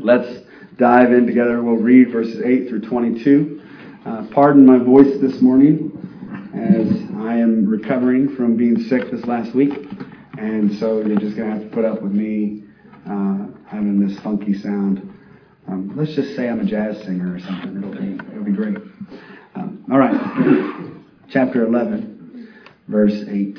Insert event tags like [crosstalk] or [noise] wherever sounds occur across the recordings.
Let's dive in together. We'll read verses 8 through 22. Uh, pardon my voice this morning as I am recovering from being sick this last week. And so you're just going to have to put up with me uh, having this funky sound. Um, let's just say I'm a jazz singer or something. It'll be, it'll be great. Um, all right. Chapter 11, verse 8.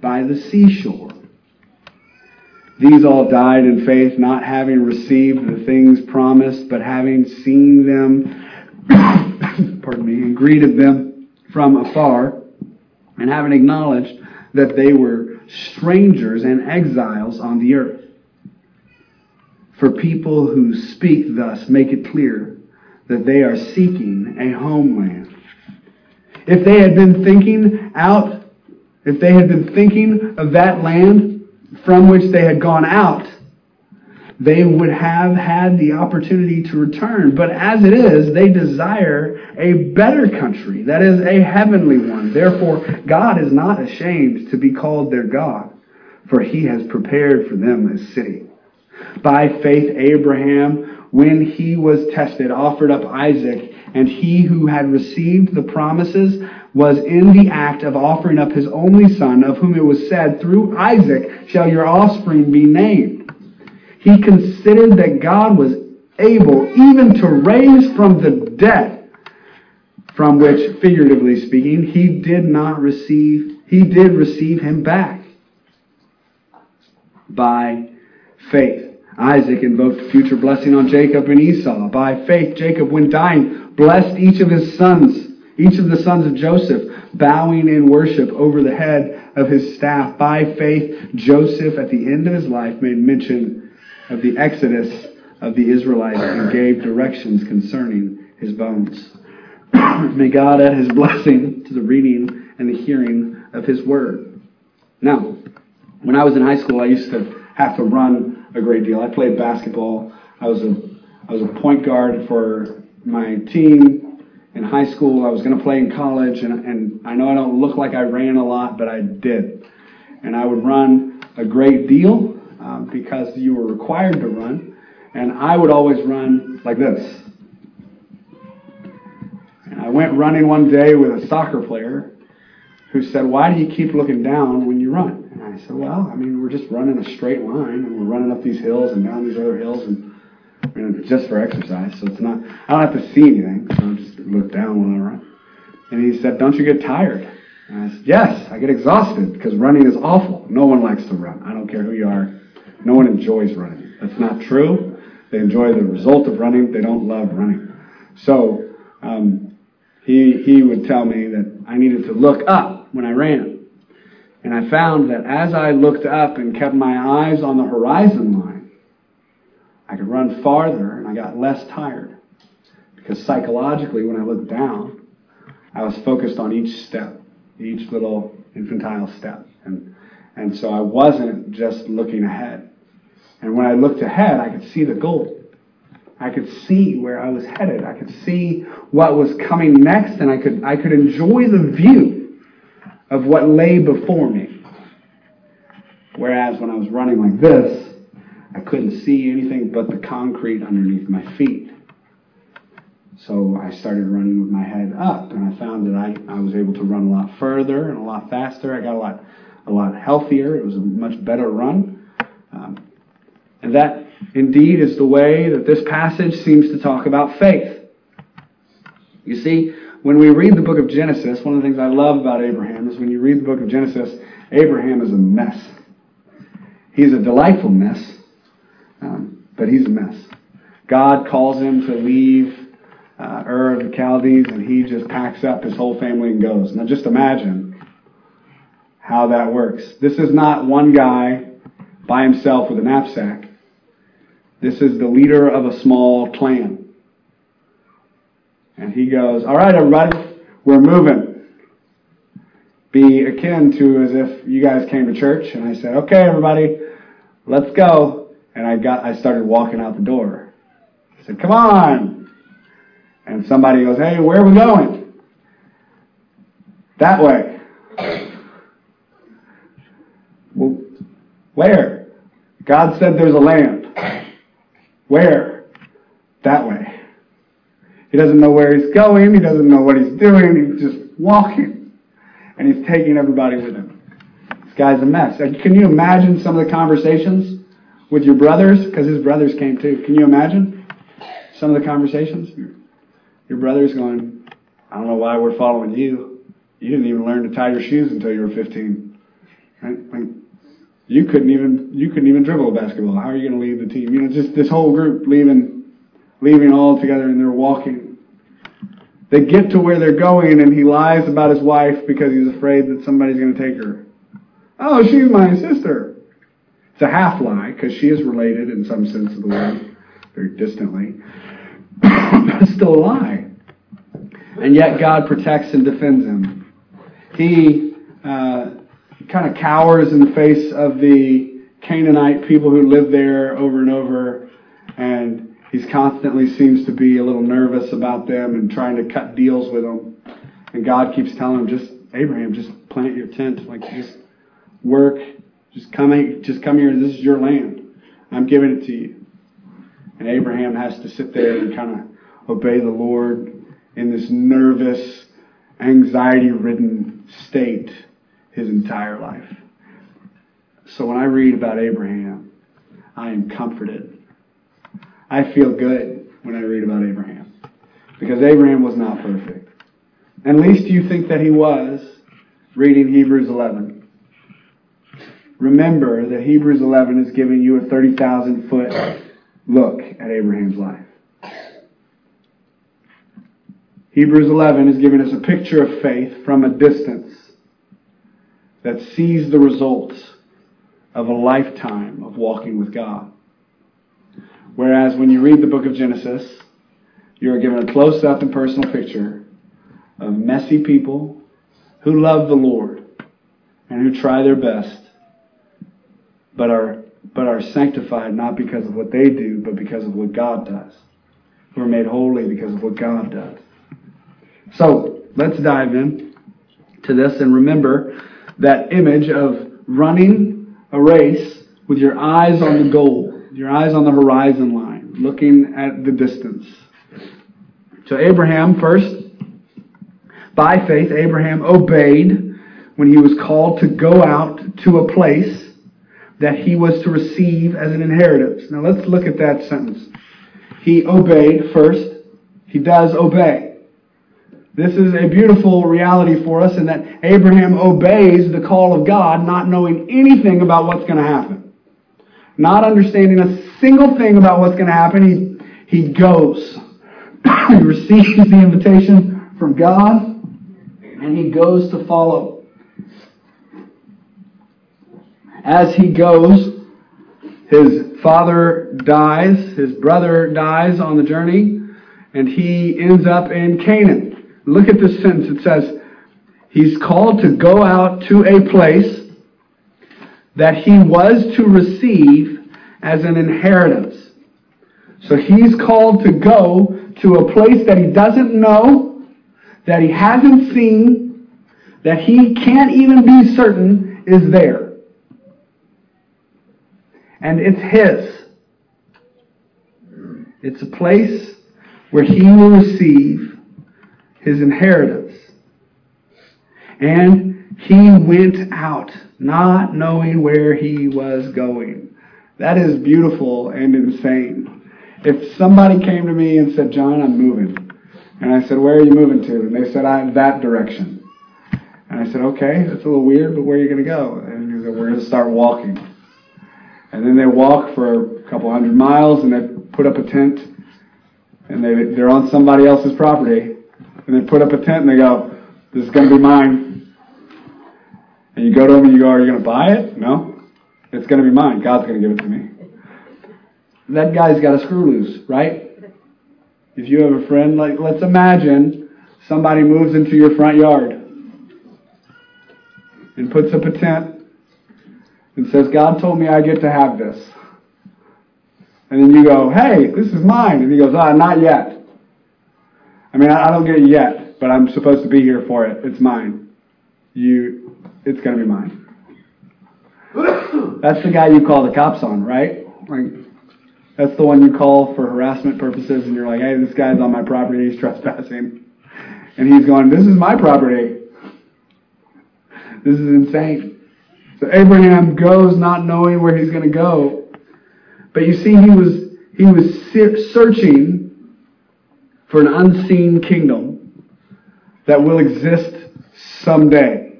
by the seashore. These all died in faith, not having received the things promised, but having seen them, [coughs] pardon me, and greeted them from afar, and having acknowledged that they were strangers and exiles on the earth. For people who speak thus make it clear that they are seeking a homeland. If they had been thinking out, if they had been thinking of that land from which they had gone out, they would have had the opportunity to return. But as it is, they desire a better country, that is, a heavenly one. Therefore, God is not ashamed to be called their God, for he has prepared for them a city. By faith, Abraham, when he was tested, offered up Isaac and he who had received the promises was in the act of offering up his only son, of whom it was said, Through Isaac shall your offspring be named. He considered that God was able even to raise from the dead, from which, figuratively speaking, he did not receive, he did receive him back by faith. Isaac invoked future blessing on Jacob and Esau. By faith, Jacob, when dying, blessed each of his sons, each of the sons of Joseph, bowing in worship over the head of his staff. By faith, Joseph, at the end of his life, made mention of the exodus of the Israelites and gave directions concerning his bones. [clears throat] May God add his blessing to the reading and the hearing of his word. Now, when I was in high school, I used to have to run a great deal. I played basketball. I was a I was a point guard for my team in high school. I was going to play in college, and, and I know I don't look like I ran a lot, but I did. And I would run a great deal um, because you were required to run. And I would always run like this. And I went running one day with a soccer player who said, Why do you keep looking down when you run? And I said, Well, I mean, we're just running a straight line, and we're running up these hills and down these other hills, and just for exercise, so it's not, I don't have to see anything, so I just look down when I run. And he said, don't you get tired? And I said, yes, I get exhausted because running is awful. No one likes to run. I don't care who you are. No one enjoys running. That's not true. They enjoy the result of running. They don't love running. So, um, he, he would tell me that I needed to look up when I ran. And I found that as I looked up and kept my eyes on the horizon line, I could run farther and I got less tired. Because psychologically, when I looked down, I was focused on each step, each little infantile step. And, and so I wasn't just looking ahead. And when I looked ahead, I could see the goal. I could see where I was headed. I could see what was coming next, and I could, I could enjoy the view of what lay before me. Whereas when I was running like this, I couldn't see anything but the concrete underneath my feet. So I started running with my head up, and I found that I, I was able to run a lot further and a lot faster. I got a lot, a lot healthier. It was a much better run. Um, and that indeed, is the way that this passage seems to talk about faith. You see, when we read the book of Genesis, one of the things I love about Abraham is when you read the book of Genesis, Abraham is a mess. He's a delightful mess, um, but he's a mess. God calls him to leave uh, Ur of the Chaldees, and he just packs up his whole family and goes. Now, just imagine how that works. This is not one guy by himself with a knapsack. This is the leader of a small clan. And he goes, All right, everybody, we're moving. Be akin to as if you guys came to church and I said, Okay, everybody, let's go. And I got I started walking out the door. I said, Come on. And somebody goes, Hey, where are we going? That way. Well, where? God said there's a land. Where? That way. He doesn't know where he's going. He doesn't know what he's doing. He's just walking. And he's taking everybody with him. This guy's a mess. Can you imagine some of the conversations with your brothers? Because his brothers came too. Can you imagine some of the conversations? Your brother's going, I don't know why we're following you. You didn't even learn to tie your shoes until you were 15. Right? Like, you couldn't even you couldn't even dribble a basketball. How are you going to lead the team? You know, just this whole group leaving leaving all together and they're walking. They get to where they're going and he lies about his wife because he's afraid that somebody's going to take her. Oh, she's my sister. It's a half lie because she is related in some sense of the word, very distantly. [coughs] it's still a lie. And yet God protects and defends him. He uh, kind of cowers in the face of the Canaanite people who live there over and over, and he constantly seems to be a little nervous about them and trying to cut deals with them. And God keeps telling him, just Abraham, just plant your tent, like just work, just come, just come here. This is your land. I'm giving it to you. And Abraham has to sit there and kind of obey the Lord in this nervous, anxiety-ridden state his entire life. So when I read about Abraham, I am comforted. I feel good when I read about Abraham. Because Abraham was not perfect. At least you think that he was reading Hebrews 11. Remember that Hebrews 11 is giving you a 30,000 foot look at Abraham's life. Hebrews 11 is giving us a picture of faith from a distance that sees the results of a lifetime of walking with God. Whereas when you read the book of Genesis, you are given a close up and personal picture of messy people who love the Lord and who try their best, but are, but are sanctified not because of what they do, but because of what God does. Who are made holy because of what God does. So let's dive in to this and remember that image of running a race with your eyes on the goal, your eyes on the horizon line, looking at the distance. So Abraham first, by faith, Abraham obeyed when he was called to go out to a place that he was to receive as an inheritance. Now let's look at that sentence. He obeyed first. He does obey. This is a beautiful reality for us in that Abraham obeys the call of God, not knowing anything about what's going to happen. Not understanding a single thing about what's going to happen, he, he goes. [coughs] he receives the invitation from God, and he goes to follow. As he goes, his father dies, his brother dies on the journey, and he ends up in Canaan. Look at this sentence. It says, He's called to go out to a place that he was to receive as an inheritance. So he's called to go to a place that he doesn't know, that he hasn't seen, that he can't even be certain is there. And it's his. It's a place where he will receive his inheritance. And he went out, not knowing where he was going. That is beautiful and insane. If somebody came to me and said, John, I'm moving. And I said, where are you moving to? And they said, I have that direction. And I said, okay, that's a little weird, but where are you going to go? And he said, we're going to start walking. And then they walk for a couple hundred miles and they put up a tent and they, they're on somebody else's property. And they put up a tent and they go, this is going to be mine. And you go to them and you go, are you going to buy it? No. It's going to be mine. God's going to give it to me. That guy's got a screw loose, right? If you have a friend, like, let's imagine somebody moves into your front yard and puts up a tent and says, God told me I get to have this. And then you go, hey, this is mine. And he goes, ah, not yet. I mean, I don't get it yet, but I'm supposed to be here for it. It's mine. You, it's going to be mine. [coughs] That's the guy you call the cops on, right? Like, that's the one you call for harassment purposes, and you're like, hey, this guy's on my property, he's trespassing. And he's going, this is my property. This is insane. So Abraham goes not knowing where he's going to go. But you see, he was, he was searching for an unseen kingdom that will exist someday.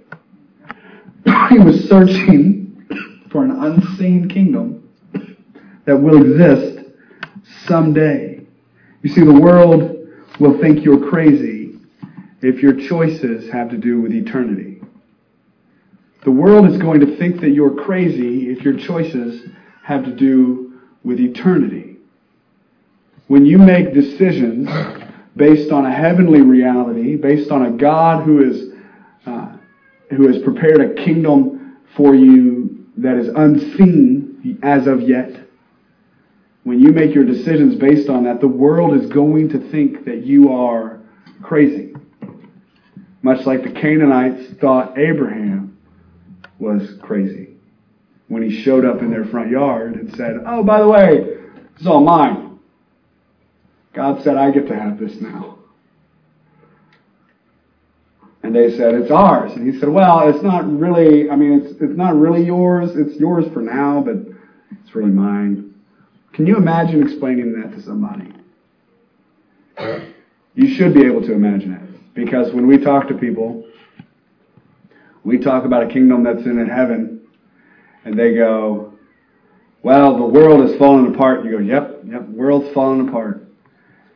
[coughs] he was searching for an unseen kingdom that will exist someday. You see, the world will think you're crazy if your choices have to do with eternity. The world is going to think that you're crazy if your choices have to do with eternity. When you make decisions based on a heavenly reality, based on a God who is uh, who has prepared a kingdom for you that is unseen as of yet. When you make your decisions based on that, the world is going to think that you are crazy. Much like the Canaanites thought Abraham was crazy when he showed up in their front yard and said, Oh, by the way, this is all mine. God said, I get to have this now. And they said, It's ours. And he said, Well, it's not really, I mean, it's, it's not really yours. It's yours for now, but it's really mine. Can you imagine explaining that to somebody? You should be able to imagine it. Because when we talk to people, we talk about a kingdom that's in heaven, and they go, Well, the world is falling apart. You go, Yep, yep, world's falling apart.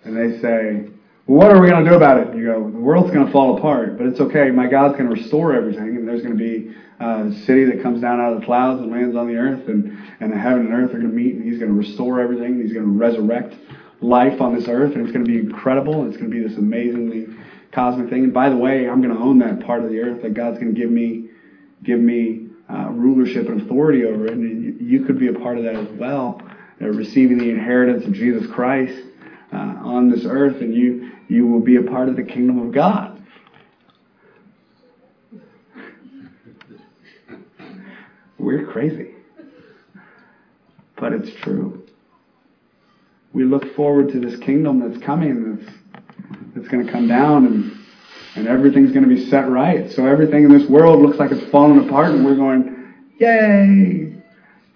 And they say, well, what are we going to do about it? You go, the world's going to fall apart, but it's okay. My God's going to restore everything, and there's going to be a city that comes down out of the clouds and lands on the earth, and, and the heaven and earth are going to meet, and He's going to restore everything. He's going to resurrect life on this earth, and it's going to be incredible. It's going to be this amazingly cosmic thing. And by the way, I'm going to own that part of the earth that God's going to give me, give me uh, rulership and authority over it, and you could be a part of that as well, uh, receiving the inheritance of Jesus Christ. Uh, on this earth, and you you will be a part of the kingdom of God. [laughs] We're crazy. But it's true. We look forward to this kingdom that's coming, that's, that's going to come down, and, and everything's going to be set right. So everything in this world looks like it's falling apart, and we're going, Yay!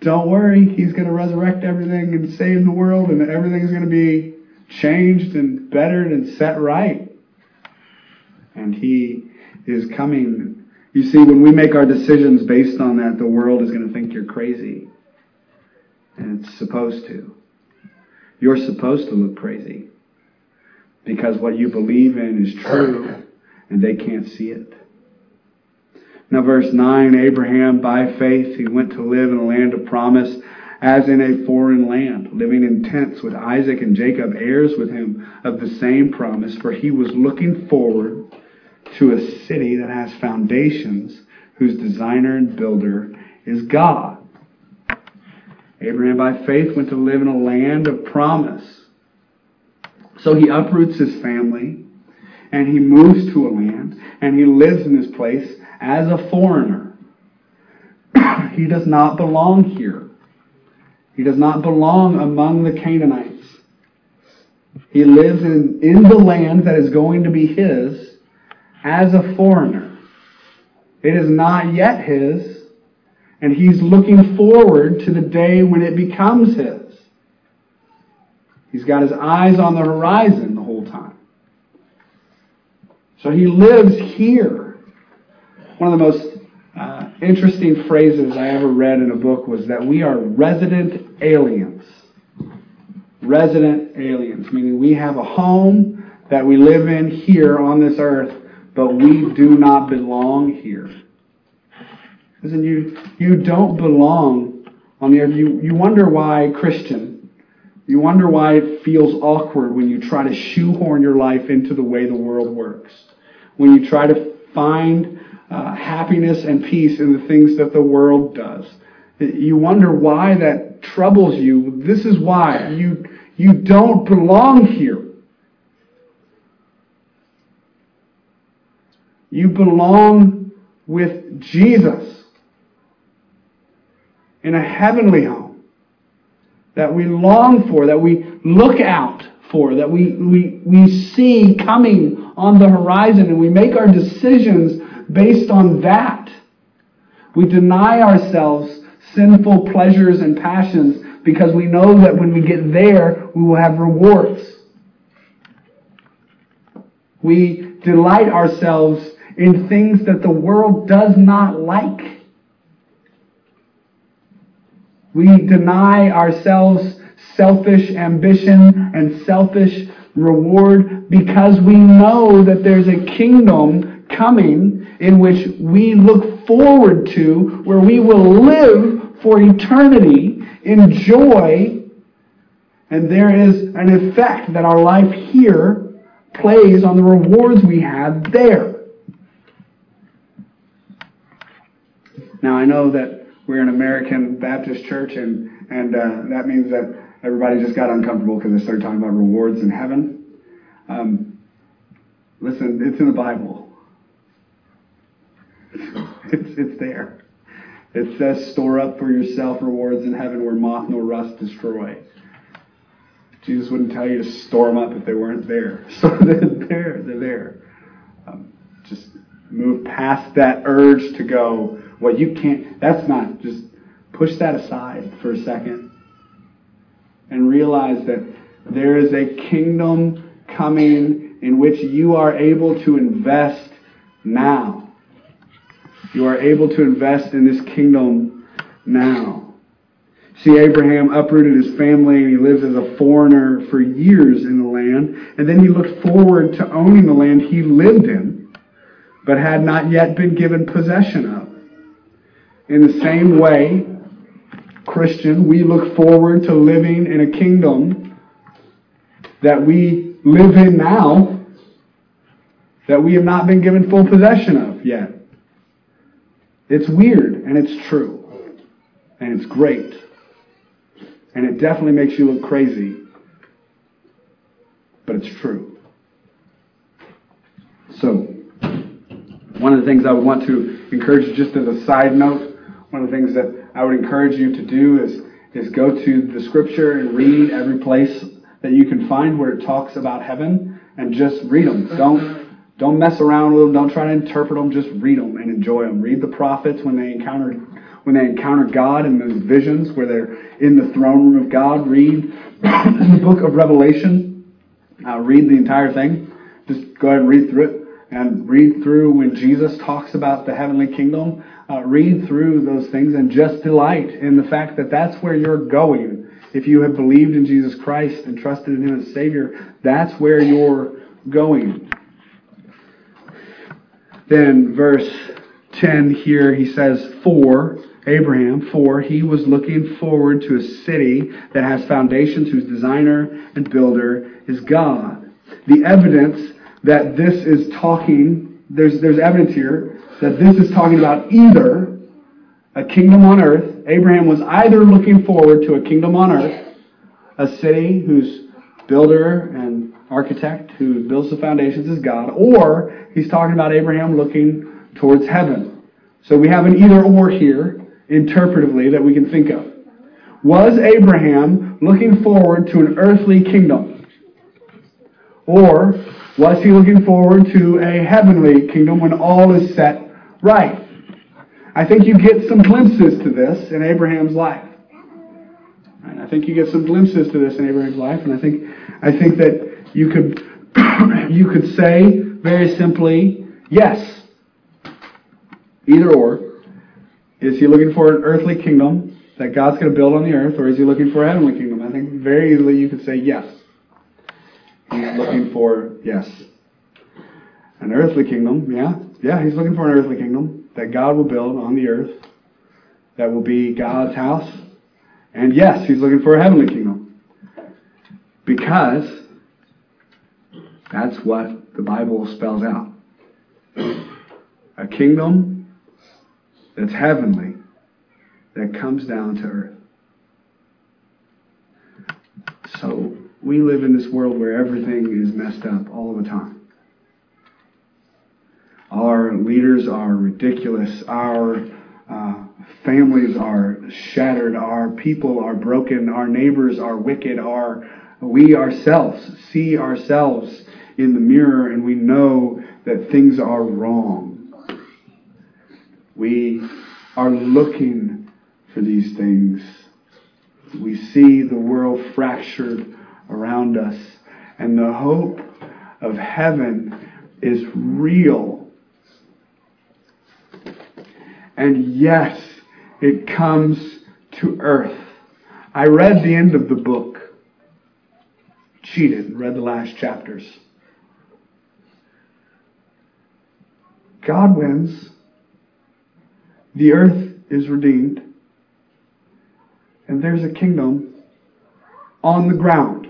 Don't worry, He's going to resurrect everything and save the world, and everything's going to be changed and bettered and set right. And He is coming. You see, when we make our decisions based on that, the world is going to think you're crazy. And it's supposed to. You're supposed to look crazy. Because what you believe in is true, and they can't see it. Now, verse 9 Abraham, by faith, he went to live in a land of promise as in a foreign land, living in tents with Isaac and Jacob, heirs with him of the same promise, for he was looking forward to a city that has foundations, whose designer and builder is God. Abraham, by faith, went to live in a land of promise. So he uproots his family and he moves to a land and he lives in this place as a foreigner. [clears throat] he does not belong here. He does not belong among the Canaanites. He lives in, in the land that is going to be his as a foreigner. It is not yet his, And he's looking forward to the day when it becomes his. He's got his eyes on the horizon the whole time. So he lives here. One of the most uh, interesting phrases I ever read in a book was that we are resident aliens. Resident aliens, meaning we have a home that we live in here on this earth, but we do not belong here. Listen, you, you don't belong on the earth. You, you wonder why, Christian, you wonder why it feels awkward when you try to shoehorn your life into the way the world works. When you try to find uh, happiness and peace in the things that the world does. You wonder why that troubles you. This is why. You, you don't belong here. You belong with Jesus in a heavenly home that we long for, that we look out for, that we, we, we see coming on the horizon, and we make our decisions based on that. We deny ourselves sinful pleasures and passions because we know that when we get there, we will have rewards. We delight ourselves in things that the world does not like. We deny ourselves selfish ambition and selfish reward because we know that there's a kingdom coming in which we look forward to, where we will live for eternity in joy. And there is an effect that our life here plays on the rewards we have there. Now, I know that we're an American Baptist church, and, and uh, that means that everybody just got uncomfortable because they started talking about rewards in heaven. Um, listen, it's in the Bible. [laughs] It's, it's there. It says, store up for yourself rewards in heaven where moth nor rust destroy. Jesus wouldn't tell you to store them up if they weren't there. [laughs] So they're there. They're there. Um, just move past that urge to go, what you can't, that's not, just push that aside for a second and realize that there is a kingdom coming in which you are able to invest now. You are able to invest in this kingdom now. See, Abraham uprooted his family and he lived as a foreigner for years in the land. And then he looked forward to owning the land he lived in, but had not yet been given possession of. In the same way, Christian, we look forward to living in a kingdom that we live in now that we have not been given full possession of yet. It's weird, and it's true. And it's great. And it definitely makes you look crazy. But it's true. So, one of the things I would want to encourage just as a side note, one of the things that I would encourage you to do is, is go to the scripture and read every place that you can find where it talks about heaven and just read them. Don't don't mess around with them. Don't try to interpret them. Just read them and enjoy them. Read the prophets when they encounter when they encounter God in those visions where they're in the throne room of God. Read [coughs] the book of Revelation. Uh, read the entire thing. Just go ahead and read through it and read through when Jesus talks about the heavenly kingdom. Uh, read through those things and just delight in the fact that that's where you're going. If you have believed in Jesus Christ and trusted in Him as Savior, that's where you're going. Then verse 10 here, he says, For, Abraham, for he was looking forward to a city that has foundations whose designer and builder is God. The evidence that this is talking, there's, there's evidence here that this is talking about either a kingdom on earth. Abraham was either looking forward to a kingdom on earth, a city whose builder and architect who builds the foundations is God, or he's talking about Abraham looking towards heaven. So we have an either or here, interpretively, that we can think of. Was Abraham looking forward to an earthly kingdom? Or was he looking forward to a heavenly kingdom when all is set right? I think you get some glimpses to this in Abraham's life. Right? I think you get some glimpses to this in Abraham's life, and I think I think that you could [coughs] you could say very simply, yes. Either or. Is he looking for an earthly kingdom that God's going to build on the earth, or is he looking for a heavenly kingdom? I think very easily you could say yes. He's looking for, yes. An earthly kingdom, yeah. Yeah, he's looking for an earthly kingdom that God will build on the earth that will be God's house. And yes, he's looking for a heavenly kingdom. Because that's what the Bible spells out. A kingdom that's heavenly that comes down to earth. So we live in this world where everything is messed up all the time. Our leaders are ridiculous. Our uh, families are shattered. Our people are broken. Our neighbors are wicked. Our we ourselves see ourselves in the mirror and we know that things are wrong. We are looking for these things. We see the world fractured around us, and the hope of heaven is real. And yes, it comes to earth. I read the end of the book. Cheated, read the last chapters. God wins. The earth is redeemed. And there's a kingdom on the ground.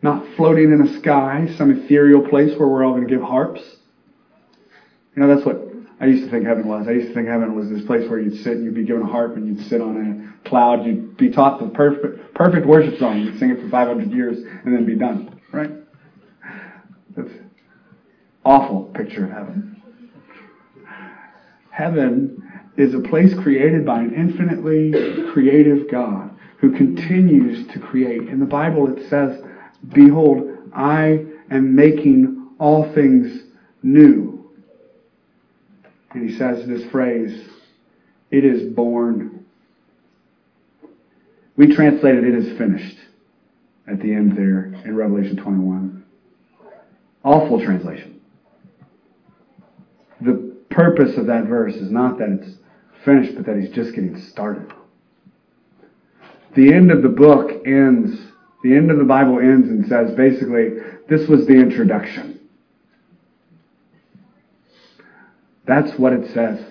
Not floating in a sky, some ethereal place where we're all going to give harps. You know, that's what I used to think heaven was. I used to think heaven was this place where you'd sit and you'd be given a harp and you'd sit on a cloud. You'd be taught the perfect, perfect worship song. You'd sing it for 500 years and then be done. Right? That's awful picture of heaven. Heaven is a place created by an infinitely creative God who continues to create. In the Bible it says, Behold, I am making all things new. And he says this phrase, it is born. We translated it as finished at the end there in Revelation 21. Awful translation. The purpose of that verse is not that it's finished, but that he's just getting started. The end of the book ends, the end of the Bible ends and says basically, this was the introduction. That's what it says.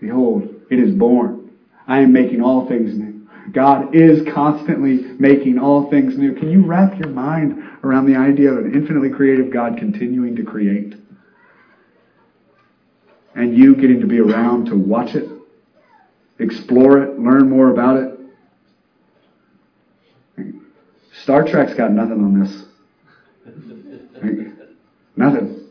Behold, it is born. I am making all things new. God is constantly making all things new. Can you wrap your mind around the idea of an infinitely creative God continuing to create? And you getting to be around to watch it, explore it, learn more about it? Star Trek's got nothing on this. Nothing.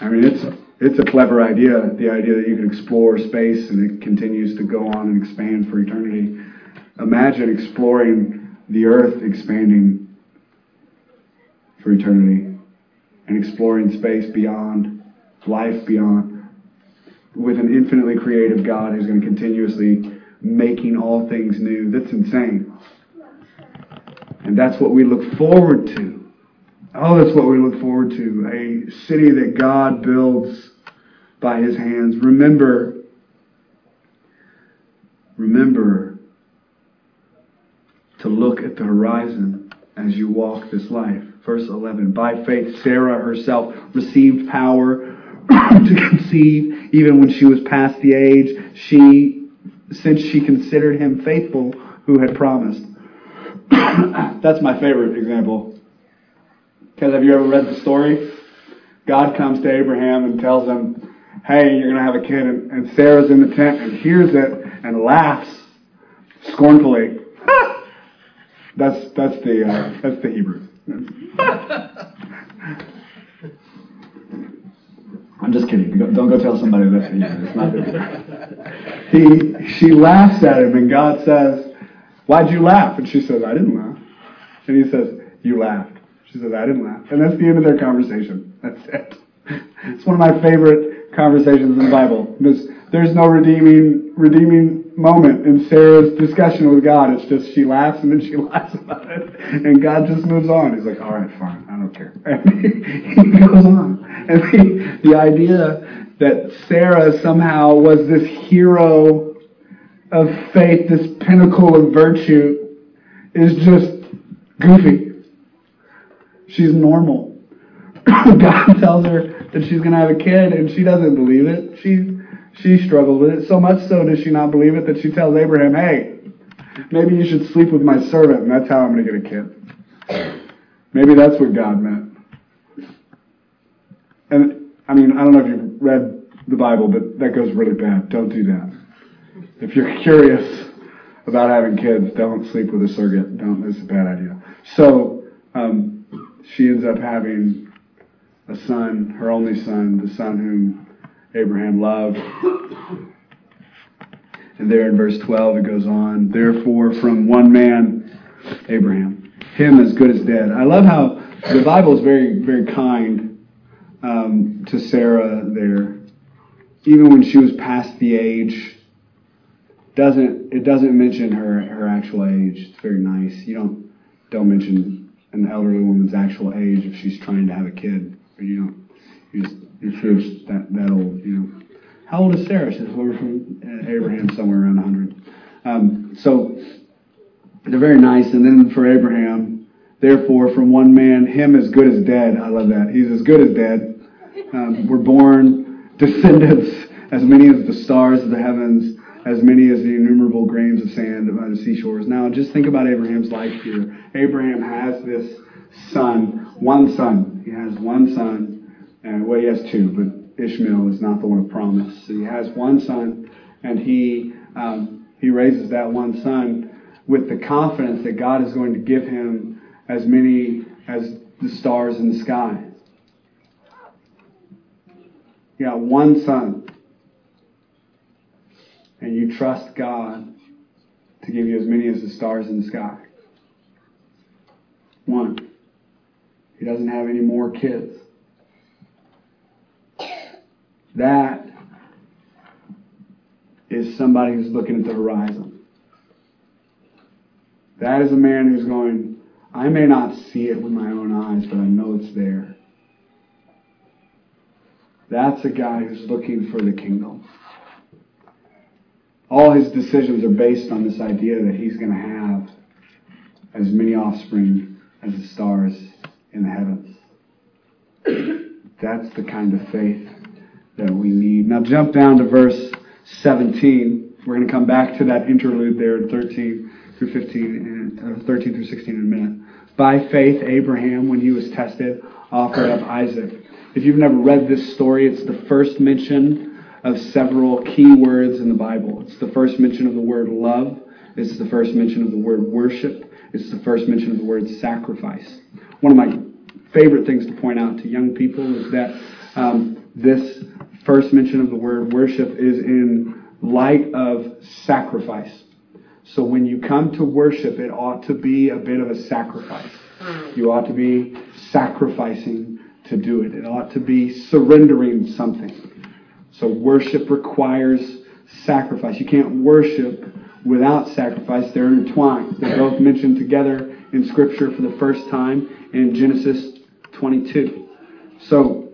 I mean, it's it's a clever idea, the idea that you can explore space and it continues to go on and expand for eternity. Imagine exploring the earth expanding for eternity and exploring space beyond, life beyond, with an infinitely creative God who's going to continuously making all things new. That's insane. And that's what we look forward to. Oh, that's what we look forward to. A city that God builds by his hands. Remember, remember to look at the horizon as you walk this life. Verse 11. By faith, Sarah herself received power [clears throat] to conceive even when she was past the age she since she considered him faithful who had promised. [coughs] That's my favorite example because have you ever read the story? God comes to Abraham and tells him, hey, you're going to have a kid. And, and Sarah's in the tent and hears it and laughs scornfully. [laughs] that's, that's, the, uh, that's the Hebrew. [laughs] I'm just kidding. Don't go tell somebody that's the Hebrew. It's not the [laughs] Hebrew. He, she laughs at him and God says, why'd you laugh? And she says, I didn't laugh. And he says, you laughed. She says, I didn't laugh. And that's the end of their conversation. That's it. [laughs] it's one of my favorite conversations in the Bible. There's, there's no redeeming redeeming moment in Sarah's discussion with God. It's just she laughs and then she laughs about it, and God just moves on. He's like, "All right, fine, I don't care." [laughs] And he goes on, and the, the idea that Sarah somehow was this hero of faith, this pinnacle of virtue, is just goofy. She's normal. [coughs] God tells her that she's going to have a kid, and she doesn't believe it. She she struggled with it so much so does she not believe it that she tells Abraham, "Hey, maybe you should sleep with my servant, and that's how I'm going to get a kid." Maybe that's what God meant. And I mean, I don't know if you've read the Bible, but that goes really bad. Don't do that. If you're curious about having kids, don't sleep with a surrogate. Don't. It's a bad idea. So um, she ends up having a son, her only son, the son whom Abraham loved. And there in verse 12 it goes on, therefore from one man, Abraham, him as good as dead. I love how the Bible is very, very kind um, to Sarah there. Even when she was past the age, doesn't it doesn't mention her her actual age. It's very nice. You don't don't mention an elderly woman's actual age if she's trying to have a kid. Or you don't. You just you're sure that that old. You know. How old is Sarah? She's from Abraham somewhere around 100. Um, so they're very nice. And then for Abraham, therefore, from one man, him as good as dead. I love that. He's as good as dead. Um, we're born descendants as many as the stars of the heavens, as many as the innumerable grains of sand by the seashores. Now, just think about Abraham's life here. Abraham has this son, one son. He has one son, and well, he has two, but Ishmael is not the one of promise. So he has one son, and he um, he raises that one son with the confidence that God is going to give him as many as the stars in the sky. Got one son, and you trust God to give you as many as the stars in the sky. One. He doesn't have any more kids. That is somebody who's looking at the horizon. That is a man who's going, I may not see it with my own eyes, but I know it's there. That's a guy who's looking for the kingdom. All his decisions are based on this idea that he's going to have as many offspring as the stars in the heavens. That's the kind of faith that we need. Now jump down to verse 17. We're going to come back to that interlude there in 13 through 15, and, uh, 13 through 16 in a minute. By faith, Abraham, when he was tested, offered up Isaac. If you've never read this story, it's the first mention of several key words in the Bible. It's the first mention of the word love. It's the first mention of the word worship. It's the first mention of the word sacrifice. One of my favorite things to point out to young people is that um, this first mention of the word worship is in light of sacrifice. So when you come to worship, it ought to be a bit of a sacrifice. You ought to be sacrificing to do it. It ought to be surrendering something. So worship requires sacrifice. You can't worship without sacrifice. They're intertwined. They're both mentioned together in Scripture for the first time in Genesis 22. So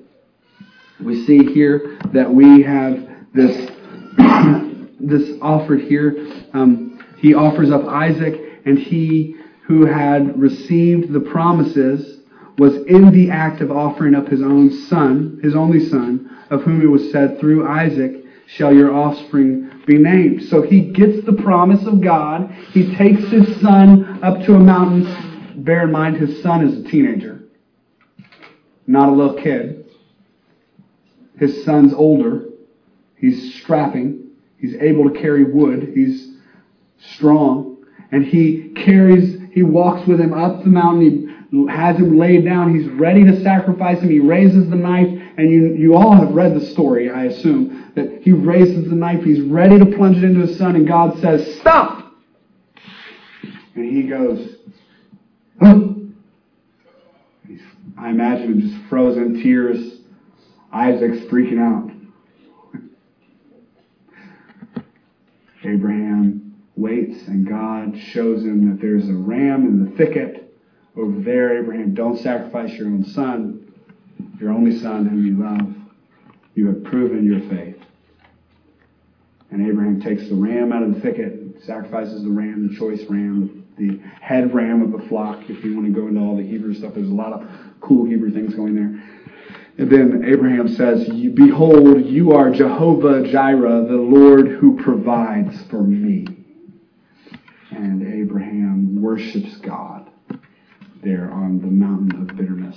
we see here that we have this [clears throat] this offered here. Um, he offers up Isaac, and he who had received the promises was in the act of offering up his own son, his only son, of whom it was said, Through Isaac shall your offspring be named. So he gets the promise of God. He takes his son up to a mountain. Bear in mind, his son is a teenager, not a little kid. His son's older. He's strapping. He's able to carry wood. He's strong. And he carries, he walks with him up the mountain. He has him laid down. He's ready to sacrifice him. He raises the knife. And you, you all have read the story, I assume, that he raises the knife. He's ready to plunge it into his son. And God says, Stop! And he goes, I imagine him just frozen tears Isaac's freaking out. Abraham waits, and God shows him that there's a ram in the thicket over there. Abraham, don't sacrifice your own son, your only son whom you love. You have proven your faith. And Abraham takes the ram out of the thicket, sacrifices the ram, the choice ram, the head ram of the flock. If you want to go into all the Hebrew stuff, there's a lot of cool Hebrew things going there. And then Abraham says, Behold, you are Jehovah Jireh, the Lord who provides for me. And Abraham worships God there on the mountain of bitterness.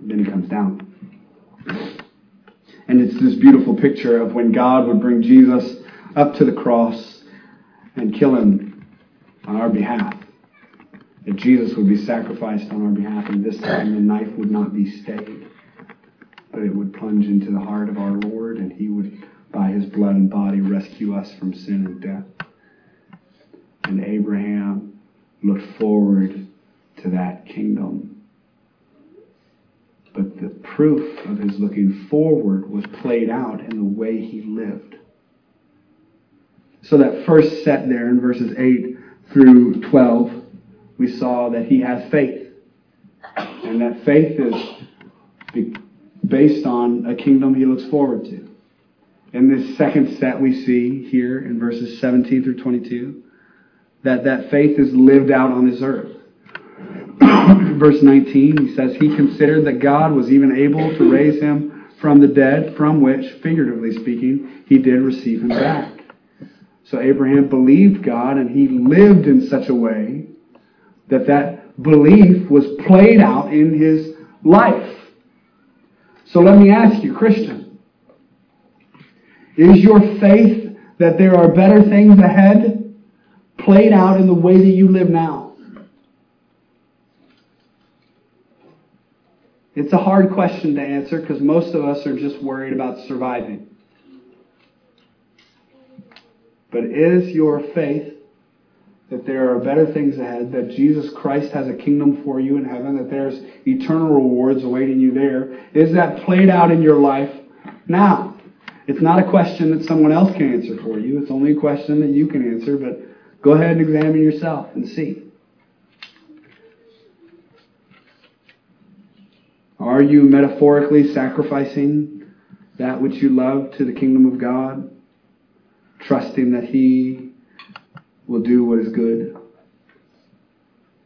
then he comes down. And it's this beautiful picture of when God would bring Jesus up to the cross and kill him on our behalf. That Jesus would be sacrificed on our behalf, and this time the knife would not be stayed but it would plunge into the heart of our Lord, and He would, by His blood and body, rescue us from sin and death. And Abraham looked forward to that kingdom. But the proof of his looking forward was played out in the way he lived. So that first set there in verses 8 through 12, we saw that he has faith. And that faith is based on a kingdom he looks forward to. In this second set, we see here in verses 17 through 22 that that faith is lived out on this earth. Verse 19, he says, He considered that God was even able to raise him from the dead, from which, figuratively speaking, he did receive him back. So Abraham believed God and he lived in such a way that that belief was played out in his life. So let me ask you, Christian, is your faith that there are better things ahead played out in the way that you live now? It's a hard question to answer because most of us are just worried about surviving. But is your faith that there are better things ahead, that Jesus Christ has a kingdom for you in heaven, that there's eternal rewards awaiting you there. Is that played out in your life now? It's not a question that someone else can answer for you. It's only a question that you can answer, but go ahead and examine yourself and see. Are you metaphorically sacrificing that which you love to the kingdom of God, trusting that He will do what is good.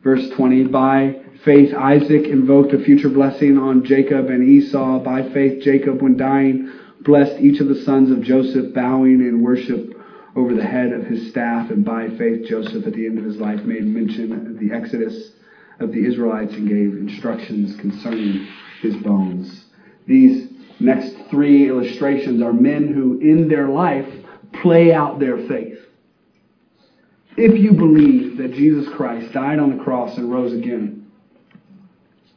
Verse 20, by faith Isaac invoked a future blessing on Jacob and Esau. By faith Jacob, when dying, blessed each of the sons of Joseph, bowing in worship over the head of his staff. And by faith Joseph, at the end of his life, made mention of the exodus of the Israelites and gave instructions concerning his bones. These next three illustrations are men who, in their life, play out their faith. If you believe that Jesus Christ died on the cross and rose again,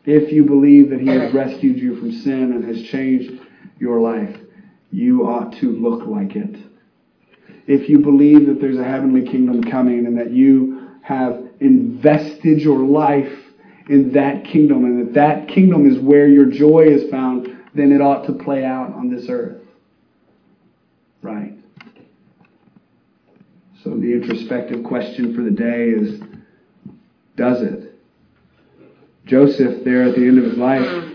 if you believe that he has rescued you from sin and has changed your life, you ought to look like it. If you believe that there's a heavenly kingdom coming and that you have invested your life in that kingdom and that that kingdom is where your joy is found, then it ought to play out on this earth. Right? So the introspective question for the day is, does it? Joseph, there at the end of his life,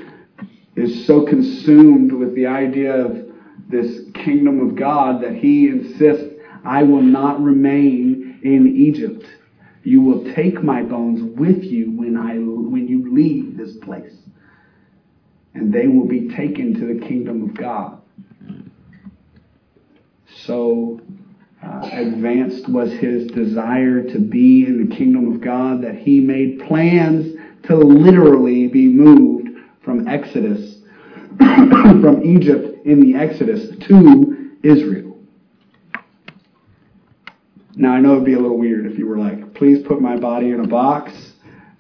is so consumed with the idea of this kingdom of God that he insists, I will not remain in Egypt. You will take my bones with you when, I, when you leave this place. And they will be taken to the kingdom of God. So uh, advanced was his desire to be in the kingdom of God, that he made plans to literally be moved from Exodus, [coughs] from Egypt in the Exodus to Israel. Now, I know it'd be a little weird if you were like, please put my body in a box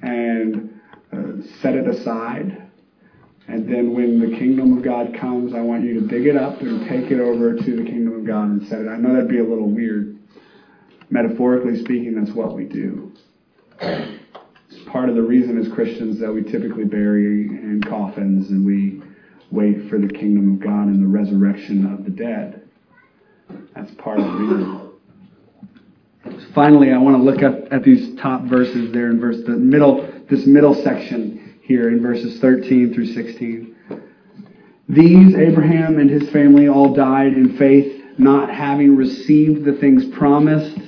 and uh, set it aside and then when the kingdom of God comes, I want you to dig it up and take it over to the kingdom of God and set it. I know that'd be a little weird. Metaphorically speaking, that's what we do. It's part of the reason as Christians that we typically bury in coffins and we wait for the kingdom of God and the resurrection of the dead. That's part of the reason. Finally, I want to look at, at these top verses there in verse the middle, this middle section here in verses 13 through 16. These, Abraham and his family, all died in faith, not having received the things promised,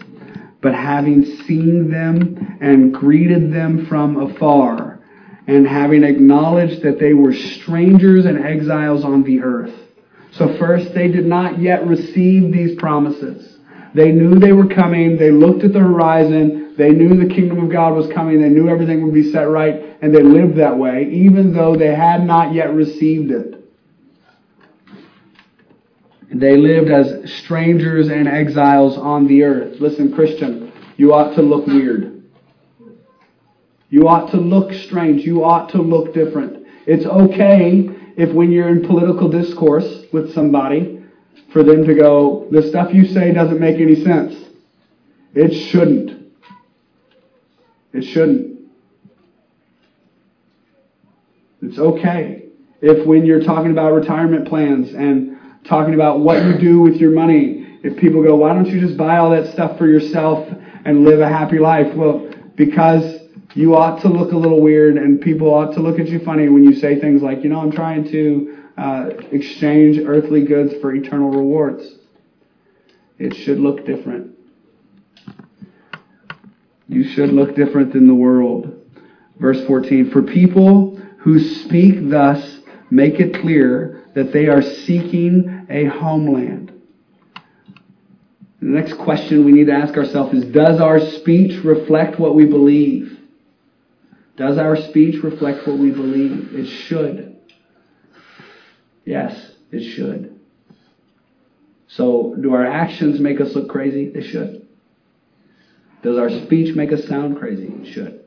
but having seen them and greeted them from afar, and having acknowledged that they were strangers and exiles on the earth. So, first, they did not yet receive these promises. They knew they were coming. They looked at the horizon. They knew the kingdom of God was coming. They knew everything would be set right, and they lived that way, even though they had not yet received it. They lived as strangers and exiles on the earth. Listen, Christian, you ought to look weird. You ought to look strange. You ought to look different. It's okay if when you're in political discourse with somebody, for them to go, the stuff you say doesn't make any sense. It shouldn't. It shouldn't. It's okay if when you're talking about retirement plans and talking about what you do with your money, if people go, why don't you just buy all that stuff for yourself and live a happy life? Well, because you ought to look a little weird and people ought to look at you funny when you say things like, you know, I'm trying to uh, exchange earthly goods for eternal rewards. It should look different. You should look different than the world. Verse 14 For people who speak thus make it clear that they are seeking a homeland. The next question we need to ask ourselves is Does our speech reflect what we believe? Does our speech reflect what we believe? It should. Yes, it should. So, do our actions make us look crazy? They should. Does our speech make us sound crazy? It should.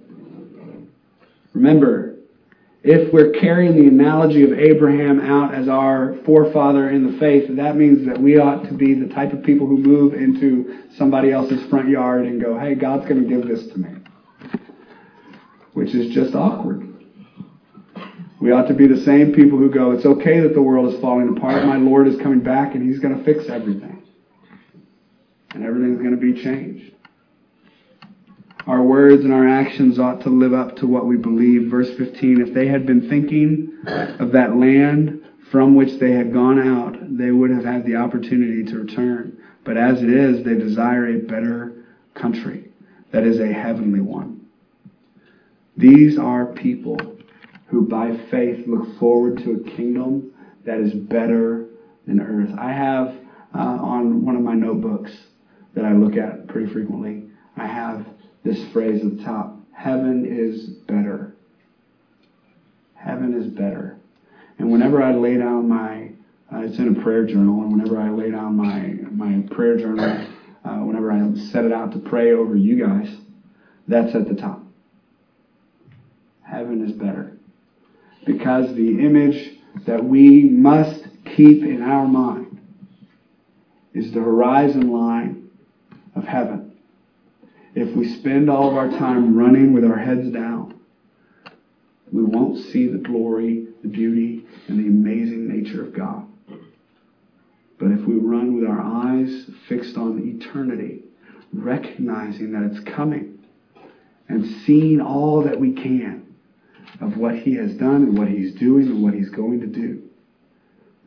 Remember, if we're carrying the analogy of Abraham out as our forefather in the faith, that means that we ought to be the type of people who move into somebody else's front yard and go, hey, God's going to give this to me. Which is just awkward. We ought to be the same people who go, it's okay that the world is falling apart. My Lord is coming back and he's going to fix everything. And everything's going to be changed. Our words and our actions ought to live up to what we believe. Verse 15 If they had been thinking of that land from which they had gone out, they would have had the opportunity to return. But as it is, they desire a better country, that is, a heavenly one. These are people who by faith look forward to a kingdom that is better than earth. I have uh, on one of my notebooks that I look at pretty frequently, I have this phrase at the top Heaven is better. Heaven is better. And whenever I lay down my, uh, it's in a prayer journal, and whenever I lay down my, my prayer journal, uh, whenever I set it out to pray over you guys, that's at the top. Heaven is better. Because the image that we must keep in our mind is the horizon line of heaven if we spend all of our time running with our heads down, we won't see the glory, the beauty, and the amazing nature of God. But if we run with our eyes fixed on eternity, recognizing that it's coming, and seeing all that we can of what He has done and what He's doing and what He's going to do,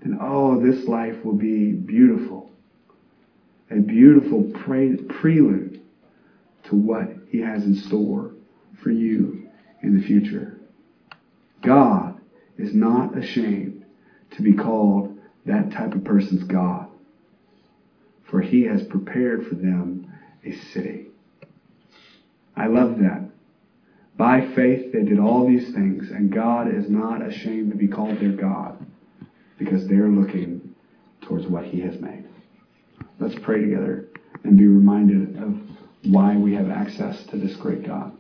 then oh, this life will be beautiful. A beautiful pre- prelude to what He has in store for you in the future. God is not ashamed to be called that type of person's God, for He has prepared for them a city. I love that. By faith, they did all these things, and God is not ashamed to be called their God because they're looking towards what He has made. Let's pray together and be reminded of why we have access to this great God.